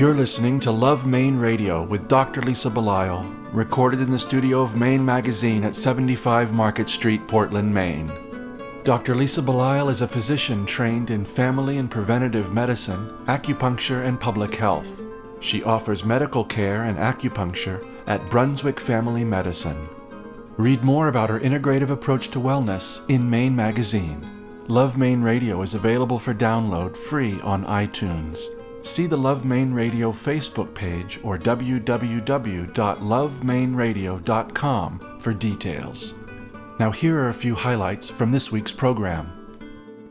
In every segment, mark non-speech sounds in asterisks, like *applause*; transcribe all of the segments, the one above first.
You're listening to Love Maine Radio with Dr. Lisa Belisle, recorded in the studio of Maine Magazine at 75 Market Street, Portland, Maine. Dr. Lisa Belisle is a physician trained in family and preventative medicine, acupuncture, and public health. She offers medical care and acupuncture at Brunswick Family Medicine. Read more about her integrative approach to wellness in Maine Magazine. Love Maine Radio is available for download free on iTunes. See the Love Radio Facebook page or www.lovemaineradio.com for details. Now, here are a few highlights from this week's program.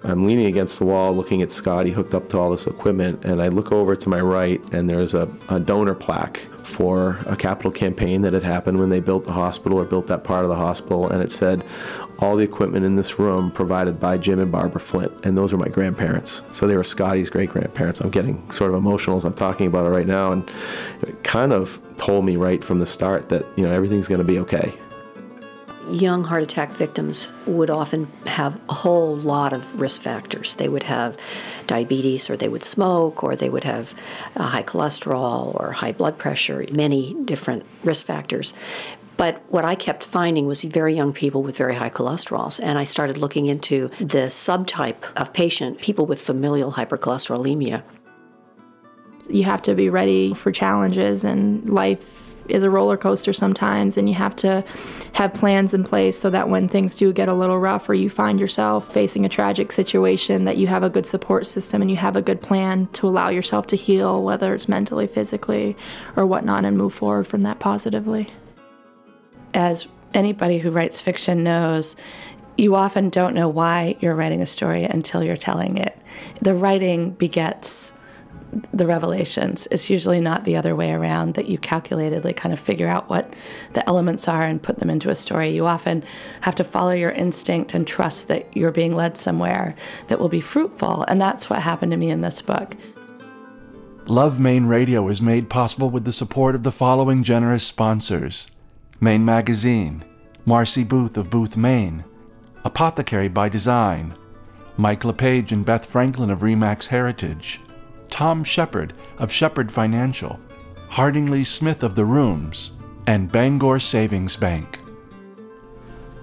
I'm leaning against the wall looking at Scotty hooked up to all this equipment, and I look over to my right, and there's a, a, donor plaque for a capital campaign that had happened when they built the hospital or built that part of the hospital, and it said, All the equipment in this room provided by Jim and Barbara Flint, and those were my grandparents. So they were Scotty's great grandparents. I'm getting sort of emotional as I'm talking about it right now, and it kind of told me right from the start that, you know, everything's going to be okay young heart attack victims would often have a whole lot of risk factors. They would have diabetes, or they would smoke, or they would have uh, high cholesterol or high blood pressure, many different risk factors. But what I kept finding was very young people with very high cholesterols. And I started looking into the subtype of patient, people with familial hypercholesterolemia. You have to be ready for challenges, and life is a roller coaster sometimes, and you have to have plans in place so that when things do get a little rough or you find yourself facing a tragic situation, that you have a good support system and you have a good plan to allow yourself to heal, whether it's mentally, physically, or whatnot, and move forward from that positively. As anybody who writes fiction knows, you often don't know why you're writing a story until you're telling it. The writing begets the revelations. It's usually not the other way around that you calculatedly kind of figure out what the elements are and put them into a story. You often have to follow your instinct and trust that you're being led somewhere that will be fruitful. And that's what happened to me in this book. Love Maine Radio is made possible with the support of the following generous sponsors Maine Magazine, Marcy Booth of Booth, Maine, Apothecary by Design, Mike LePage and Beth Franklin of Remax Heritage. Tom Shepard of Shepard Financial, Hardingly Smith of The Rooms, and Bangor Savings Bank.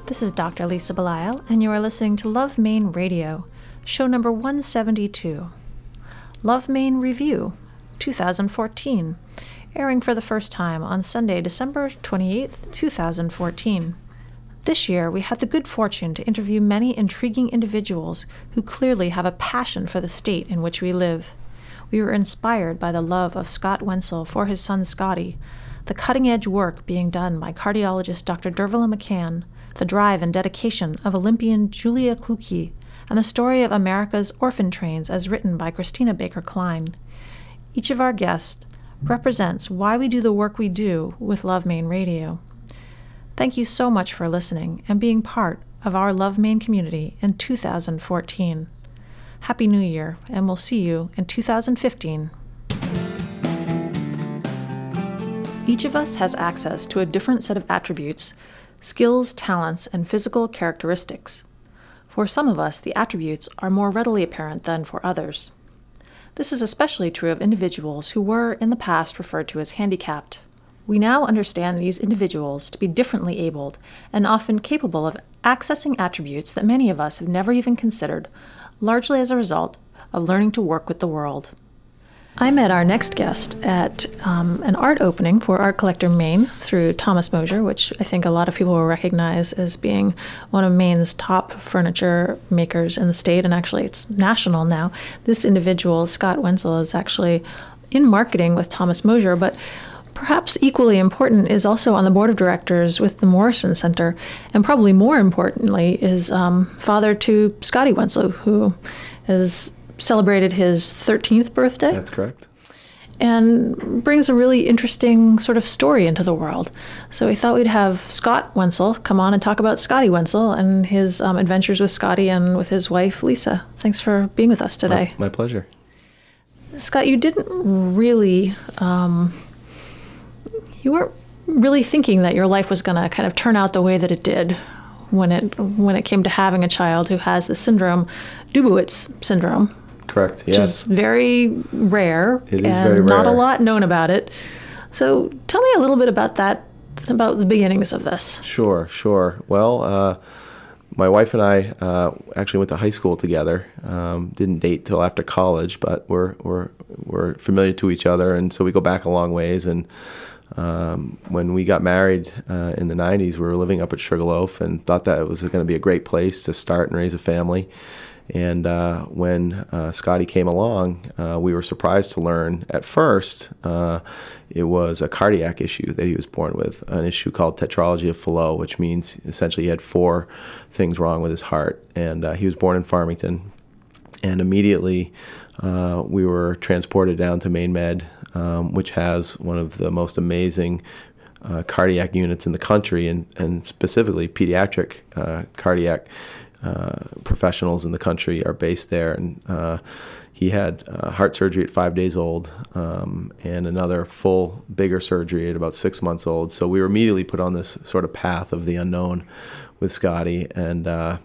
This is Dr. Lisa Belisle, and you are listening to Love Maine Radio, show number 172. Love Maine Review, 2014, airing for the first time on Sunday, December 28, 2014. This year, we had the good fortune to interview many intriguing individuals who clearly have a passion for the state in which we live we were inspired by the love of Scott Wenzel for his son Scotty, the cutting edge work being done by cardiologist Dr. Dervilla McCann, the drive and dedication of Olympian Julia Clukey, and the story of America's orphan trains as written by Christina Baker Kline. Each of our guests represents why we do the work we do with Love Maine Radio. Thank you so much for listening and being part of our Love Maine community in 2014. Happy New Year, and we'll see you in 2015. Each of us has access to a different set of attributes, skills, talents, and physical characteristics. For some of us, the attributes are more readily apparent than for others. This is especially true of individuals who were, in the past, referred to as handicapped. We now understand these individuals to be differently abled and often capable of accessing attributes that many of us have never even considered largely as a result of learning to work with the world. I met our next guest at um, an art opening for Art Collector Maine through Thomas Moser, which I think a lot of people will recognize as being one of Maine's top furniture makers in the state, and actually it's national now. This individual, Scott Wenzel, is actually in marketing with Thomas Moser, but perhaps equally important is also on the board of directors with the Morrison Center, and probably more importantly is um, father to Scotty Wenzel, who has celebrated his 13th birthday. That's correct. And brings a really interesting sort of story into the world. So we thought we'd have Scott Wenzel come on and talk about Scotty Wenzel and his um, adventures with Scotty and with his wife Lisa. Thanks for being with us today. My, my pleasure. Scott, you didn't really um, you weren't really thinking that your life was going to kind of turn out the way that it did when it when it came to having a child who has the syndrome, Dubowitz syndrome, Correct. Which Yes. is very rare. It is and very Not a lot known about it. So tell me a little bit about that, about the beginnings of this. Sure, sure. Well, uh, my wife and I uh, actually went to high school together. Um, didn't date till after college, but we're we're we're familiar to each other, and so we go back a long ways. And um, when we got married uh, in the '90s, we were living up at Sugarloaf, and thought that it was going to be a great place to start and raise a family. And uh, when uh, Scotty came along, uh, we were surprised to learn at first uh, it was a cardiac issue that he was born with, an issue called tetralogy of Fallot, which means essentially he had four things wrong with his heart. And uh, he was born in Farmington. And immediately uh, we were transported down to Maine Med, um, which has one of the most amazing uh, cardiac units in the country, and, and specifically pediatric uh, cardiac uh, professionals in the country are based there. And uh, he had uh, heart surgery at five days old um, and another full, bigger surgery at about six months old. So we were immediately put on this sort of path of the unknown with Scotty, and uh,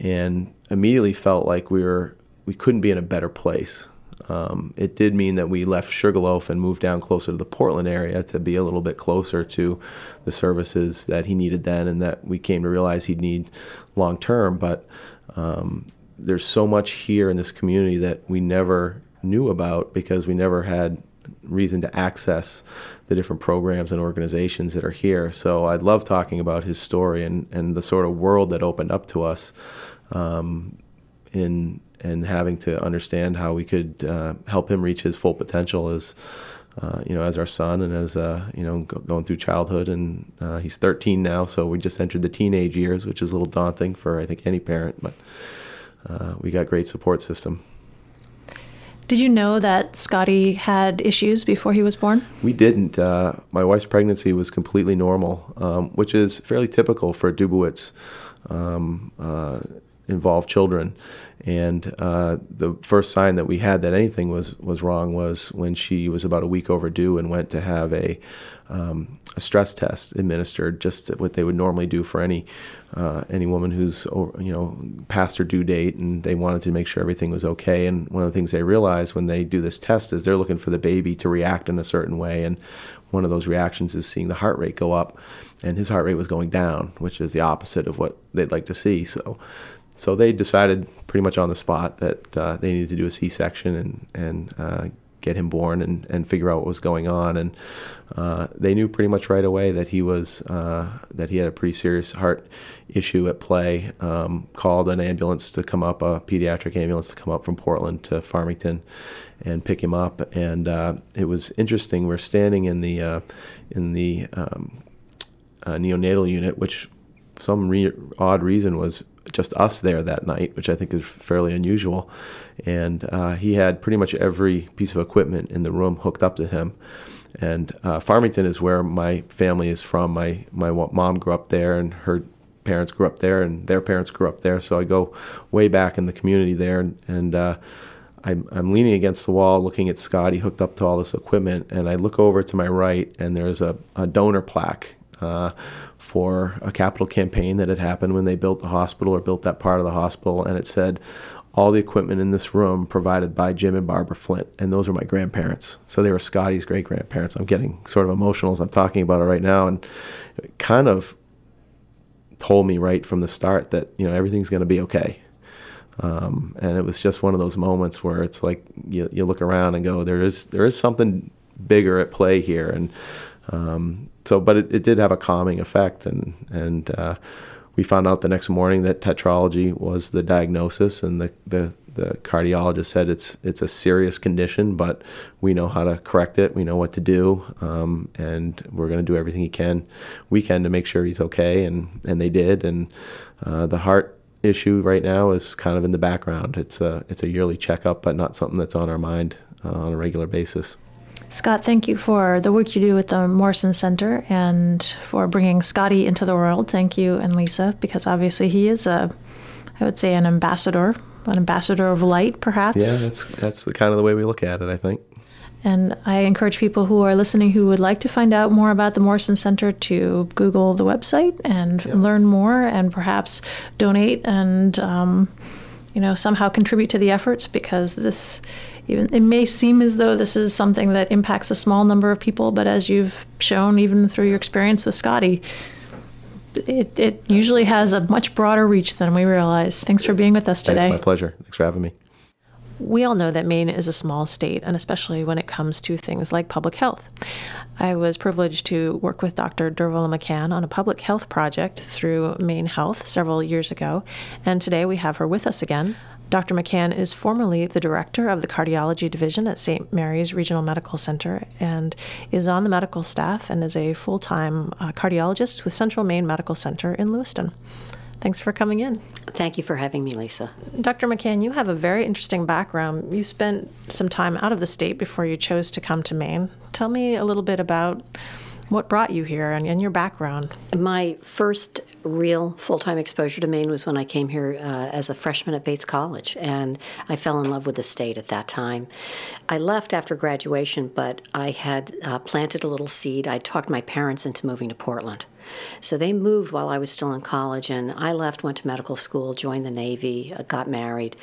and immediately felt like we were we couldn't be in a better place. Um, it did mean that we left Sugarloaf and moved down closer to the Portland area to be a little bit closer to the services that he needed then, and that we came to realize he'd need long term. But um, there's so much here in this community that we never knew about because we never had reason to access the different programs and organizations that are here. So I love talking about his story and, and the sort of world that opened up to us um, in and having to understand how we could uh, help him reach his full potential as uh, you know as our son and as uh, you know go, going through childhood and uh, he's 13 now so we just entered the teenage years which is a little daunting for I think any parent but uh, we got great support system. Did you know that Scotty had issues before he was born? We didn't. Uh, my wife's pregnancy was completely normal, um, which is fairly typical for Dubowitz um, uh, involved children. And uh, the first sign that we had that anything was, was wrong was when she was about a week overdue and went to have a, um, a stress test administered, just what they would normally do for any uh, any woman who's you know past her due date, and they wanted to make sure everything was okay. And one of the things they realized when they do this test is they're looking for the baby to react in a certain way, and one of those reactions is seeing the heart rate go up, and his heart rate was going down, which is the opposite of what they'd like to see. So. So they decided pretty much on the spot that uh, they needed to do a C-section and and uh, get him born and, and figure out what was going on. And uh, they knew pretty much right away that he was uh, that he had a pretty serious heart issue at play. Um, called an ambulance to come up, a pediatric ambulance to come up from Portland to Farmington, and pick him up. And uh, it was interesting. We're standing in the uh, in the um, neonatal unit, which some re- odd reason was just us there that night, which I think is fairly unusual. And uh, he had pretty much every piece of equipment in the room hooked up to him. And uh, Farmington is where my family is from. My my mom grew up there, and her parents grew up there, and their parents grew up there. So I go way back in the community there, and. and uh, I'm, I'm leaning against the wall looking at Scotty hooked up to all this equipment, and I look over to my right, and there's a, a donor plaque uh, for a capital campaign that had happened when they built the hospital or built that part of the hospital, and it said, all the equipment in this room provided by Jim and Barbara Flint, and those were my grandparents. So they were Scotty's great grandparents. I'm getting sort of emotional as I'm talking about it right now, and kind of told me right from the start that you know everything's going to be okay. Um, and it was just one of those moments where it's like you, you look around and go, there is there is something bigger at play here, and um, so but it, it did have a calming effect, and and uh, we found out the next morning that tetralogy was the diagnosis, and the, the the cardiologist said it's it's a serious condition, but we know how to correct it. We know what to do, um, and we're going to do everything he can, we can to make sure he's okay. And and they did. And uh, the heart issue right now is kind of in the background. It's a it's a yearly checkup, but not something that's on our mind uh, on a regular basis. Scott, thank you for the work you do with the Morrison Center and for bringing Scotty into the world. Thank you and Lisa, because obviously he is a, I would say, an ambassador, an ambassador of light, perhaps. Yeah, that's that's the kind of the way we look at it. I think. And I encourage people who are listening who would like to find out more about the Morrison Center to Google the website and learn more and perhaps donate and um, you know, somehow contribute to the efforts because this, even it may seem as though this is something that impacts a small number of people, but as you've shown, even through your experience with Scotty, it, it usually has a much broader reach than we realize. Thanks for being with us today. Thanks, my pleasure. Thanks for having me. We all know that Maine is a small state, and especially when it comes to things like public health. I was privileged to work with Dr. Dervilla McCann on a public health project through Maine Health several years ago, and today we have her with us again. Dr. McCann is formerly the director of the cardiology division at St. Mary's Regional Medical Center and is on the medical staff and is a full time uh, cardiologist with Central Maine Medical Center in Lewiston. Thanks for coming in. Thank you for having me, Lisa. Dr. McCann, you have a very interesting background. You spent some time out of the state before you chose to come to Maine. Tell me a little bit about what brought you here and, and your background. My first real full time exposure to Maine was when I came here uh, as a freshman at Bates College, and I fell in love with the state at that time. I left after graduation, but I had uh, planted a little seed. I talked my parents into moving to Portland. So they moved while I was still in college, and I left, went to medical school, joined the Navy, uh, got married,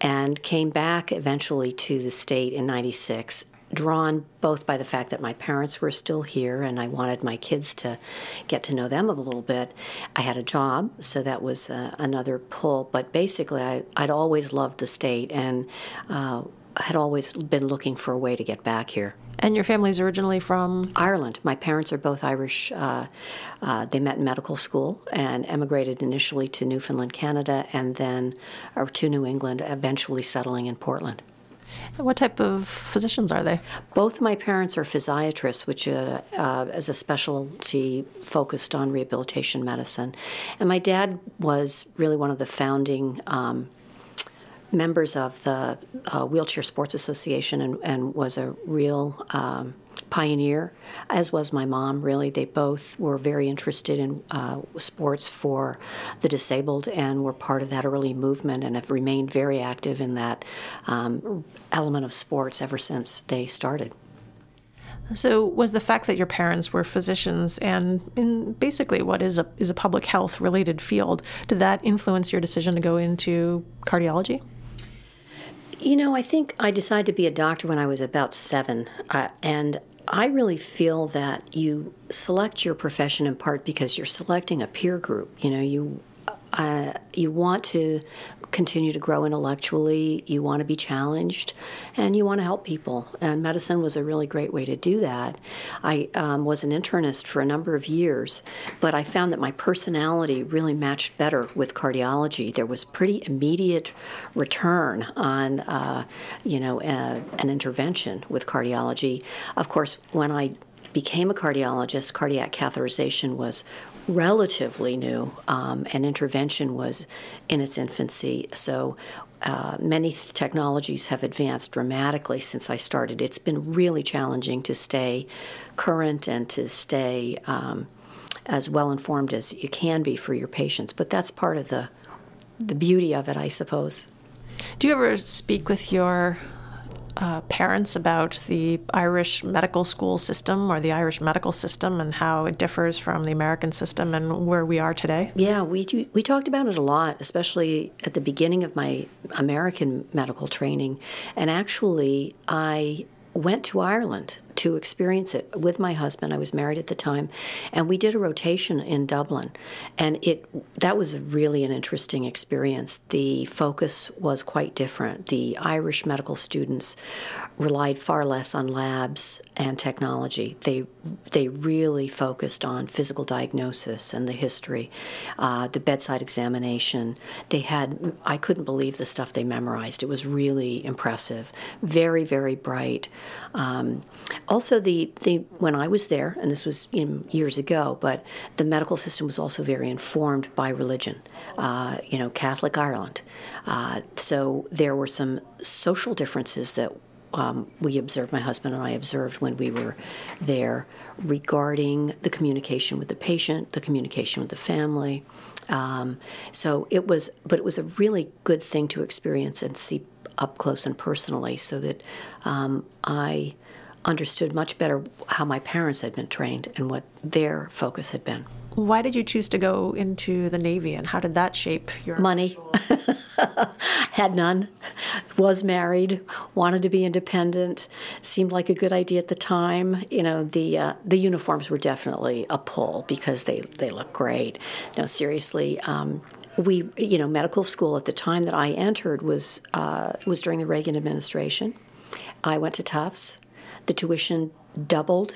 and came back eventually to the state in 96 drawn both by the fact that my parents were still here and I wanted my kids to get to know them a little bit. I had a job, so that was uh, another pull. But basically, I, would always loved the state and uh, had always been looking for a way to get back here. And your family's originally from Ireland. My parents are both Irish. Uh, uh, they met in medical school and emigrated initially to Newfoundland, Canada, and then or to New England, eventually settling in Portland. What type of physicians are they? Both my parents are physiatrists, which uh, uh, is a specialty focused on rehabilitation medicine. And my dad was really one of the founding um, members of the uh, Wheelchair Sports Association and, and was a real um, pioneer, as was my mom, really. They both were very interested in uh, sports for the disabled and were part of that early movement and have remained very active in that um, element of sports ever since they started. So, was the fact that your parents were physicians and in basically what is a is a public health related field, did that influence your decision to go into cardiology? You know, I think I decided to be a doctor when I was about seven, uh, and I really feel that you select your profession in part because you're selecting a peer group. You know, you uh, you want to continue to grow intellectually, you want to be challenged, and you want to help people. And medicine was a really great way to do that. I um, was an internist for a number of years, but I found that my personality really matched better with cardiology. There was pretty immediate return on, uh, you know, uh, an intervention with cardiology. Of course, when I became a cardiologist, cardiac catheterization was relatively new, um, and intervention was in its infancy. So uh, many th- technologies have advanced dramatically since I started. It's been really challenging to stay current and to stay um, as well informed as you can be for your patients. But that's part of the the beauty of it, I suppose. Do you ever speak with your uh, parents about the Irish medical school system or the Irish medical system and how it differs from the American system and where we are today? Yeah, we we talked about it a lot, especially at the beginning of my American medical training, and actually I went to Ireland to experience it with my husband. I was married at the time, and we did a rotation in Dublin, and it that was really an interesting experience. The focus was quite different. The Irish medical students relied far less on labs and technology. They they really focused on physical diagnosis and the history, uh, the bedside examination. They had I couldn't believe the stuff they memorized. It was really impressive. Very very bright. Um, also, the, the when I was there, and this was you know, years ago, but the medical system was also very informed by religion. Uh, you know, Catholic Ireland. Uh, so there were some social differences that um, we observed, my husband and I observed when we were there regarding the communication with the patient, the communication with the family. Um, so it was, but it was a really good thing to experience and see up close and personally so that um, I understood much better how my parents had been trained and what their focus had been. Why did you choose to go into the Navy and how did that shape your money? *laughs* Had none, was married, wanted to be independent, seemed like a good idea at the time. You know, the uh, the uniforms were definitely a pull because they, they look great. No, seriously, um, we you know medical school at the time that I entered was uh, was during the Reagan administration. I went to Tufts. The tuition doubled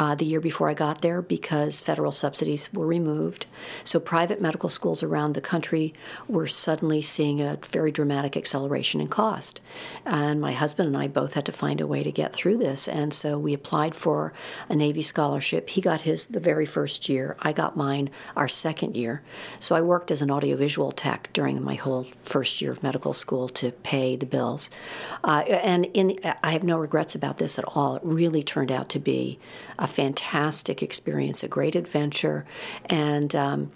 uh, the year before I got there because federal subsidies were removed. So private medical schools around the country were suddenly seeing a very dramatic acceleration in cost. And my husband and I both had to find a way to get through this. And so we applied for a Navy scholarship. He got his the very first year. I got mine our second year. So I worked as an audiovisual tech during my whole first year of medical school to pay the bills. Uh, and in, I have no regrets about this at all. It really turned out to be a fantastic experience, a great adventure, and um,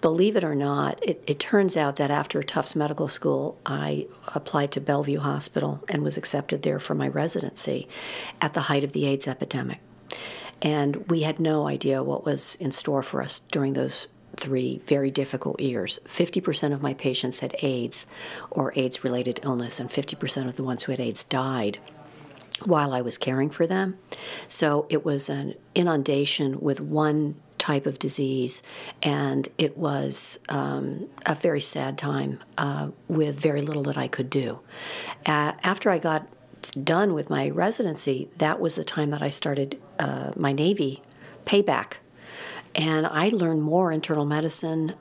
believe it or not, it, it, turns out that after Tufts Medical School, I applied to Bellevue Hospital and was accepted there for my residency at the height of the AIDS epidemic. And we had no idea what was in store for us during those three very difficult years. 50% of my patients had AIDS or AIDS related illness, and 50% of the ones who had AIDS died while I was caring for them. So it was an inundation with one type of disease, and it was um, a very sad time uh, with very little that I could do. Uh, after I got done with my residency, that was the time that I started uh, my Navy payback. And I learned more internal medicine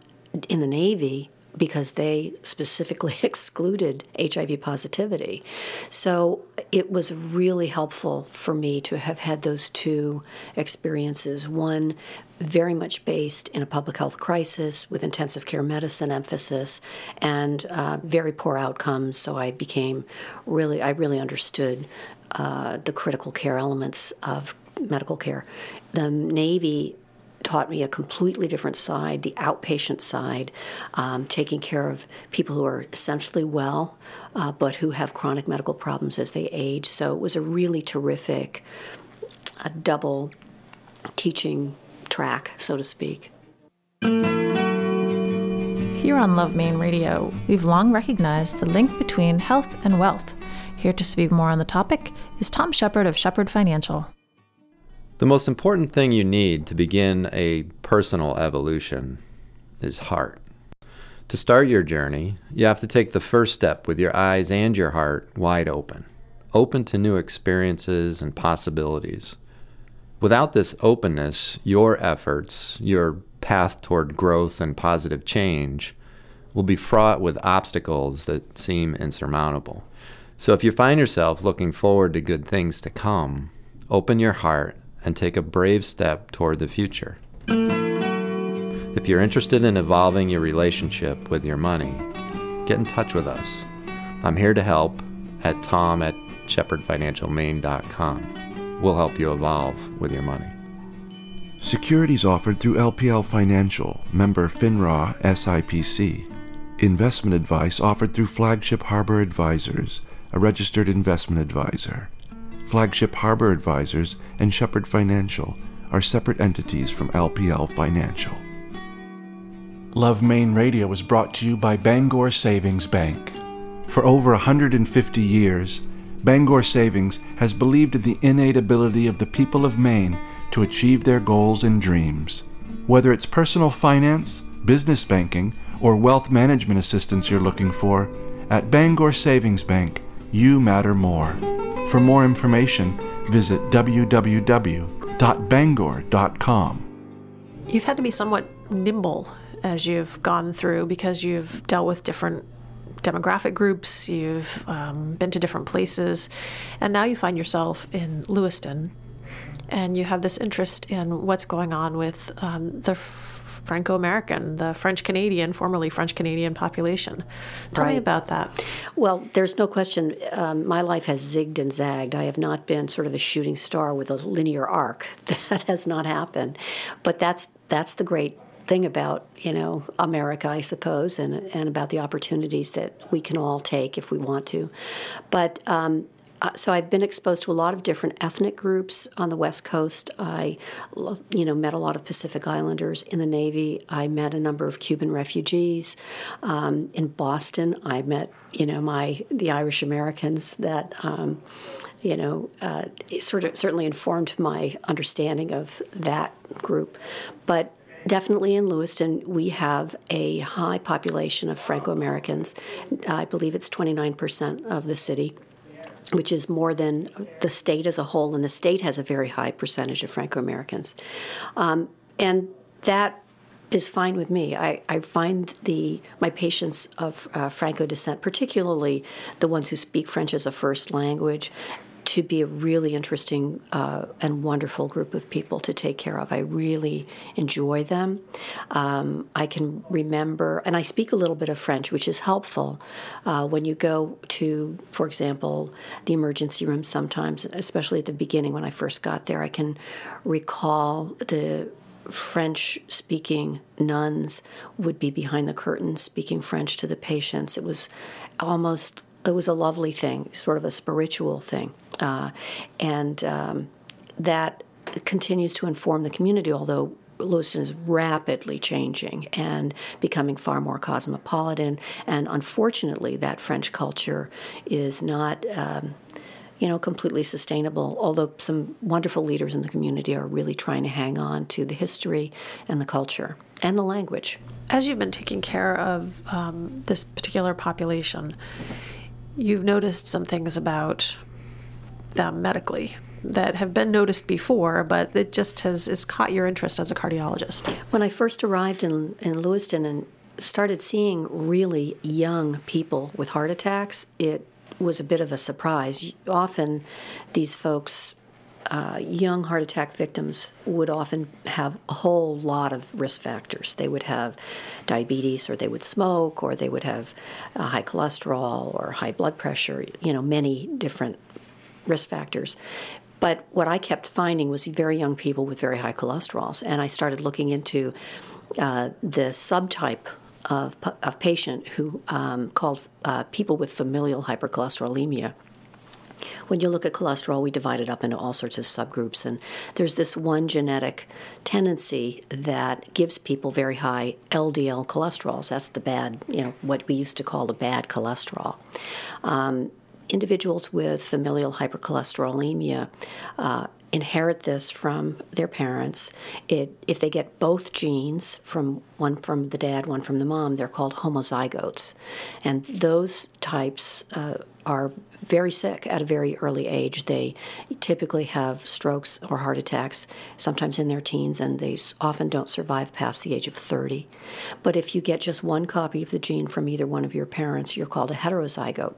in the Navy because they specifically *laughs* excluded HIV positivity. So it was really helpful for me to have had those two experiences. One, very much based in a public health crisis with intensive care medicine emphasis and uh, very poor outcomes. So I became really, I really understood uh, the critical care elements of medical care. The Navy taught me a completely different side, the outpatient side, um, taking care of people who are essentially well, uh, but who have chronic medical problems as they age. So it was a really terrific uh, double teaching track, so to speak. Here on Love Maine Radio, we've long recognized the link between health and wealth. Here to speak more on the topic is Tom Shepard of Shepard Financial. The most important thing you need to begin a personal evolution is heart. To start your journey, you have to take the first step with your eyes and your heart wide open, open to new experiences and possibilities. Without this openness, your efforts, your path toward growth and positive change, will be fraught with obstacles that seem insurmountable. So if you find yourself looking forward to good things to come, open your heart and take a brave step toward the future. If you're interested in evolving your relationship with your money, get in touch with us. I'm here to help at tom at shepardfinancialmaine.com. We'll help you evolve with your money. Securities offered through LPL Financial, member FINRA SIPC. Investment advice offered through Flagship Harbor Advisors, a registered investment advisor. Flagship Harbor Advisors and Shepard Financial are separate entities from LPL Financial. Love Maine Radio is brought to you by Bangor Savings Bank. For over 150 years, Bangor Savings has believed in the innate ability of the people of Maine to achieve their goals and dreams. Whether it's personal finance, business banking, or wealth management assistance you're looking for, at Bangor Savings Bank, you matter more. For more information, visit www.bangor.com. You've had to be somewhat nimble as you've gone through because you've dealt with different demographic groups, you've um, been to different places, and now you find yourself in Lewiston and you have this interest in what's going on with um, the Franco American, the French Canadian, formerly French Canadian population. Tell right. me about that. Well, there's no question. Um, my life has zigged and zagged. I have not been sort of a shooting star with a linear arc. *laughs* That has not happened. But that's that's the great thing about you know America, I suppose, and and about the opportunities that we can all take if we want to. But um, uh, so I've been exposed to a lot of different ethnic groups on the West Coast. I, you know, met a lot of Pacific Islanders in the Navy. I met a number of Cuban refugees. Um, in Boston, I met, you know, my the Irish Americans that, um, you know, uh, sort of certainly informed my understanding of that group. But Definitely in Lewiston, we have a high population of Franco Americans. I believe it's 29% of the city which is more than the state as a whole, and the state has a very high percentage of Franco Americans. Um, and that is fine with me. I, I find the my patients of uh, Franco descent, particularly the ones who speak French as a first language, to be a really interesting uh, and wonderful group of people to take care of. I really enjoy them. Um, I can remember, and I speak a little bit of French, which is helpful uh, when you go to, for example, the emergency room sometimes, especially at the beginning when I first got there. I can recall the French speaking nuns would be behind the curtains speaking French to the patients. It was almost it was a lovely thing, sort of a spiritual thing. Uh, and um, that continues to inform the community, although Lewiston is rapidly changing and becoming far more cosmopolitan. And unfortunately, that French culture is not. Um, you know, completely sustainable. Although some wonderful leaders in the community are really trying to hang on to the history and the culture and the language. As you've been taking care of um, this particular population, you've noticed some things about them medically that have been noticed before, but it just has, has caught your interest as a cardiologist? When I first arrived in, in Lewiston and started seeing really young people with heart attacks, it was a bit of a surprise. Often these folks uh, young heart attack victims would often have a whole lot of risk factors. They would have diabetes, or they would smoke, or they would have uh, high cholesterol or high blood pressure, you know, many different risk factors. But what I kept finding was very young people with very high cholesterols, and I started looking into uh, the subtype of, of patient who um, called uh, people with familial hypercholesterolemia when you look at cholesterol, we divide it up into all sorts of subgroups, and there's this one genetic tendency that gives people very high LDL cholesterols. That's the bad, you know, what we used to call the bad cholesterol. Um, individuals with familial hypercholesterolemia uh, inherit this from their parents. It, if they get both genes from one from the dad, one from the mom, they're called homozygotes, and those types uh, are very sick at a very early age. They typically have strokes or heart attacks, sometimes in their teens, and they often don't survive past the age of 30. But if you get just one copy of the gene from either one of your parents, you're called a heterozygote.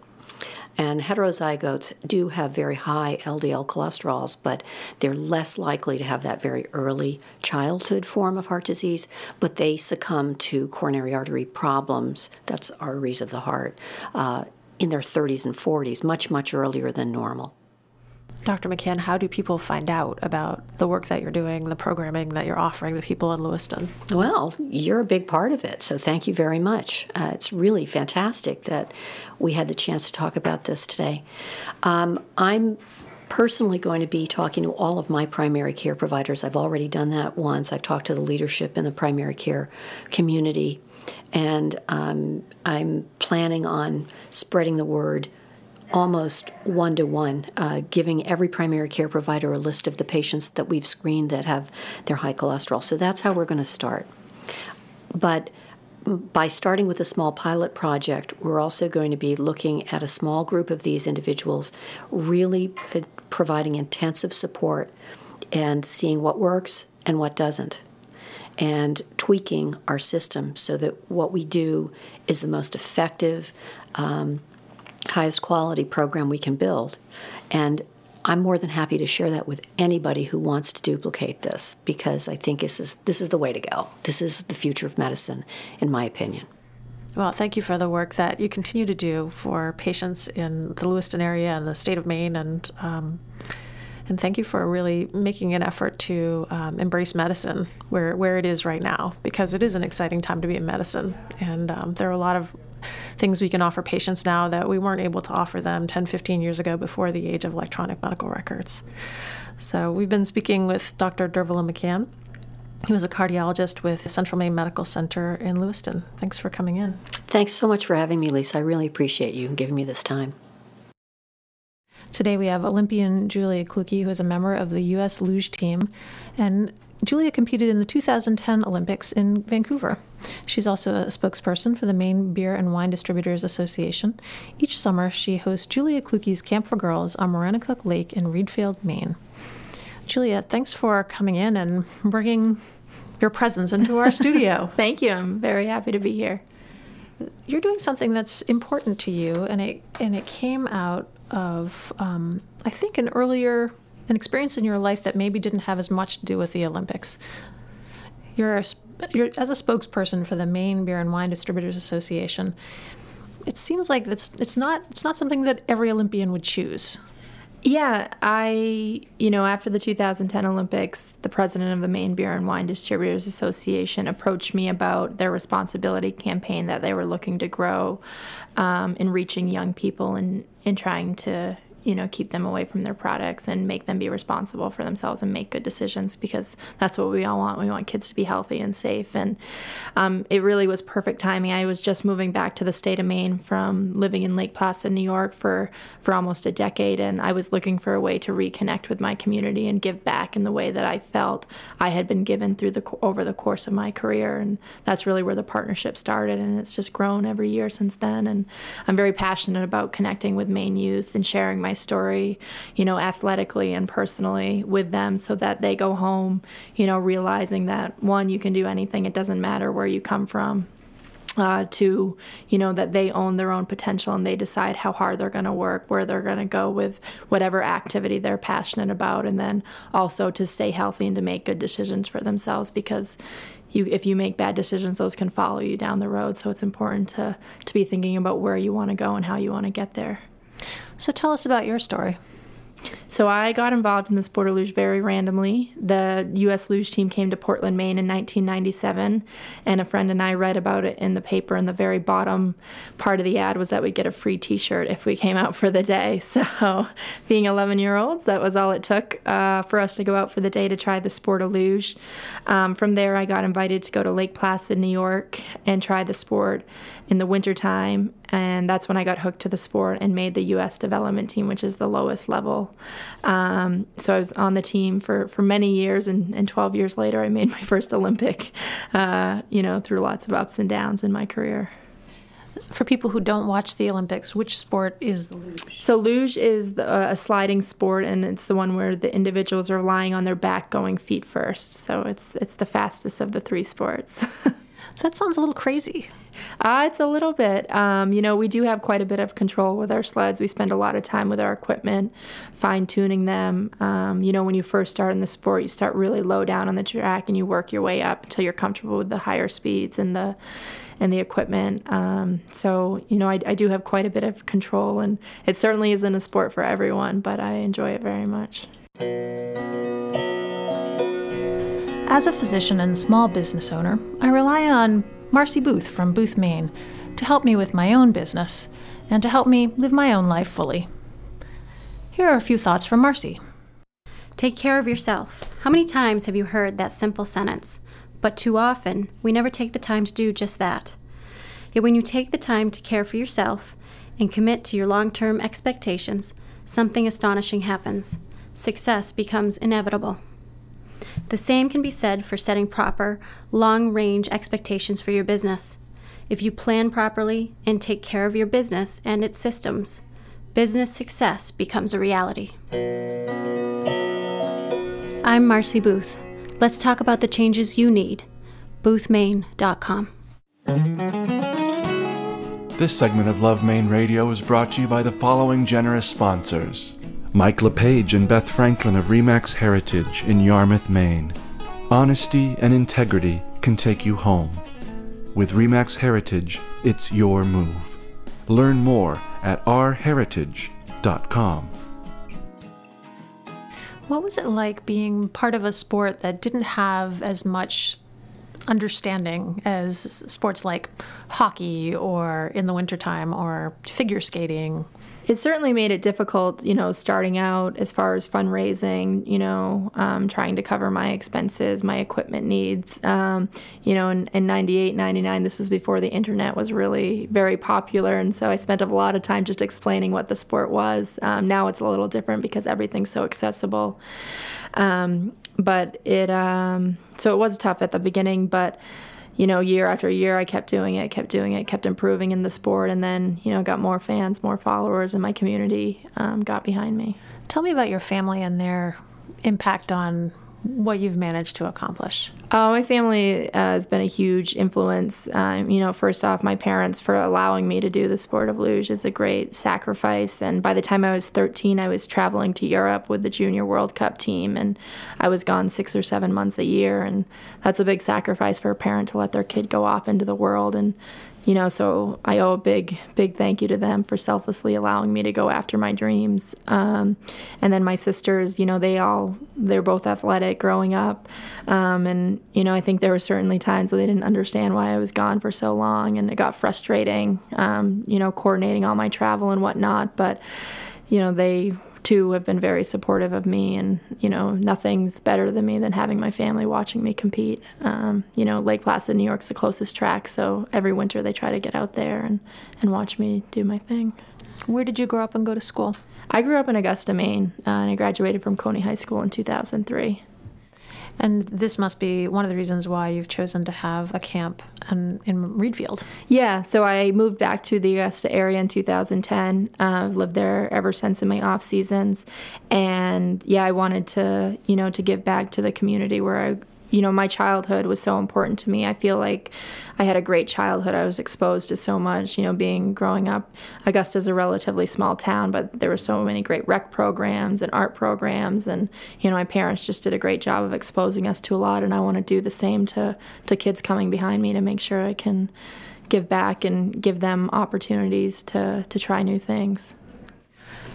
And heterozygotes do have very high LDL cholesterols, but they're less likely to have that very early childhood form of heart disease, but they succumb to coronary artery problems, that's arteries of the heart, uh, in their 30s and 40s, much, much earlier than normal. Dr. McCann, how do people find out about the work that you're doing, the programming that you're offering the people in Lewiston? Well, you're a big part of it, so thank you very much. Uh, it's really fantastic that we had the chance to talk about this today. Um, I'm personally going to be talking to all of my primary care providers. I've already done that once. I've talked to the leadership in the primary care community, and um, I'm planning on spreading the word almost one to one, giving every primary care provider a list of the patients that we've screened that have their high cholesterol. So that's how we're going to start. But by starting with a small pilot project, we're also going to be looking at a small group of these individuals, really uh, providing intensive support and seeing what works and what doesn't, and tweaking our system so that what we do is the most effective. Um, highest quality program we can build. And I'm more than happy to share that with anybody who wants to duplicate this because I think this is this is the way to go. This is the future of medicine, in my opinion. Well, thank you for the work that you continue to do for patients in the Lewiston area and the state of Maine, and um, and thank you for really making an effort to um, embrace medicine where where it is right now because it is an exciting time to be in medicine, and um, there are a lot of things we can offer patients now that we weren't able to offer them 10, 15 years ago before the age of electronic medical records. So we've been speaking with Dr. Dervilla McCann. He was a cardiologist with Central Maine Medical Center in Lewiston. Thanks for coming in. Thanks so much for having me, Lisa. I really appreciate you giving me this time. Today we have Olympian Julia Clukey, who is a member of the U.S. luge team, and Julia competed in the 2010 Olympics in Vancouver. She's also a spokesperson for the Maine Beer and Wine Distributors Association. Each summer, she hosts Julia Clukey's Camp for Girls on Maranacook Lake in Readfield, Maine. Julia, thanks for coming in and bringing your presence into our *laughs* studio. Thank you. I'm very happy to be here. You're doing something that's important to you, and it and it came out of um, I think an earlier an experience in your life that maybe didn't have as much to do with the Olympics. You're, a, as a spokesperson for the Maine Beer and Wine Distributors Association. It seems like it's it's not it's not something that every Olympian would choose. Yeah, I, you know, after the 2010 Olympics, the president of the Maine Beer and Wine Distributors Association approached me about their responsibility campaign that they were looking to grow um, in reaching young people and, and trying to you know keep them away from their products and make them be responsible for themselves and make good decisions because that's what we all want. We want kids to be healthy and safe. And um, it really was perfect timing. I was just moving back to the state of maine from living in lake placid new york for for almost a decade. And i was looking for a way to reconnect with my community and give back in the way that i felt i had been given through the over the course of my career. And that's really where the partnership started. And it's just grown every year since then. And i'm very passionate about connecting with maine youth and sharing my my story, you know, athletically and personally with them so that they go home, you know, realizing that one, you can do anything, it doesn't matter where you come from. Uh, to you know that they own their own potential and they decide how hard they're going to work where they're going to go with whatever activity they're passionate about and then also to stay healthy and to make good decisions for themselves because you if you make bad decisions those can follow you down the road. So it's important to to be thinking about where you want to go and how you want to get there so tell us about your story. So I got involved in the sport of luge very randomly. The U.S. luge team came to Portland, Maine in 1997, and a friend and I read about it in the paper. And the very bottom part of the ad was that we'd get a free T-shirt if we came out for the day. *laughs* So, being 11 year olds, that was all it took uh, for us to go out for the day to try the sport of luge. Um, from there, I got invited to go to Lake Placid, New York, and try the sport in the wintertime. And that's when I got hooked to the sport and made the U.S. development team, which is the lowest level. Um, so I was on the team for, for many years, and, and 12 years later, I made my first Olympic, uh, you know, through lots of ups and downs in my career. For people who don't watch the Olympics, which sport is the luge? So luge is the, uh, a sliding sport, and it's the one where the individuals are lying on their back, going feet first. So it's it's the fastest of the three sports. *laughs* that sounds a little crazy. Uh, it's a little bit. Um, you know, we do have quite a bit of control with our sleds. We spend a lot of time with our equipment, fine tuning them. Um, you know, when you first start in the sport, you start really low down on the track and you work your way up until you're comfortable with the higher speeds and the and the equipment. Um, so, you know, I, I do have quite a bit of control, and it certainly isn't a sport for everyone, but I enjoy it very much. As a physician and small business owner, I rely on Marcy Booth from Booth, Maine, to help me with my own business and to help me live my own life fully. Here are a few thoughts from Marcy. Take care of yourself. How many times have you heard that simple sentence? But too often, we never take the time to do just that. Yet when you take the time to care for yourself and commit to your long term expectations, something astonishing happens. Success becomes inevitable. The same can be said for setting proper, long range expectations for your business. If you plan properly and take care of your business and its systems, business success becomes a reality. I'm Marcy Booth. Let's talk about the changes you need. BoothMaine.com. This segment of Love Maine Radio is brought to you by the following generous sponsors. Mike LePage and Beth Franklin of Remax Heritage in Yarmouth, Maine. Honesty and integrity can take you home. With Remax Heritage, it's your move. Learn more at ourheritage.com. What was it like being part of a sport that didn't have as much understanding as sports like hockey or in the wintertime or figure skating? It certainly made it difficult, you know, starting out as far as fundraising, you know, um, trying to cover my expenses, my equipment needs. Um, you know, in, in 98, 99, this was before the internet was really very popular. And so I spent a lot of time just explaining what the sport was. Um, now it's a little different because everything's so accessible. Um, but it, um, so it was tough at the beginning, but you know, year after year, I kept doing it, kept doing it, kept improving in the sport, and then, you know, got more fans, more followers, and my community um, got behind me. Tell me about your family and their impact on what you've managed to accomplish? Oh, my family uh, has been a huge influence. Um, you know, first off, my parents for allowing me to do the sport of luge is a great sacrifice. And by the time I was 13, I was traveling to Europe with the Junior World Cup team, and I was gone six or seven months a year. And that's a big sacrifice for a parent to let their kid go off into the world and you know, so I owe a big, big thank you to them for selflessly allowing me to go after my dreams. Um, and then my sisters, you know, they all, they're both athletic growing up. Um, and, you know, I think there were certainly times where they didn't understand why I was gone for so long and it got frustrating, um, you know, coordinating all my travel and whatnot. But, you know, they two have been very supportive of me, and you know, nothing's better than me than having my family watching me compete. Um, you know, Lake Placid, New York's the closest track, so every winter they try to get out there and, and watch me do my thing. Where did you grow up and go to school? I grew up in Augusta, Maine, uh, and I graduated from Cony High School in 2003. And this must be one of the reasons why you've chosen to have a camp in, in Readfield. Yeah, so I moved back to the Augusta area in 2010. Uh, I've lived there ever since in my off seasons, and yeah, I wanted to, you know, to give back to the community where I you know, my childhood was so important to me. I feel like I had a great childhood. I was exposed to so much, you know, being growing up. Augusta's a relatively small town, but there were so many great rec programs and art programs and you know, my parents just did a great job of exposing us to a lot and I want to do the same to to kids coming behind me to make sure I can give back and give them opportunities to to try new things.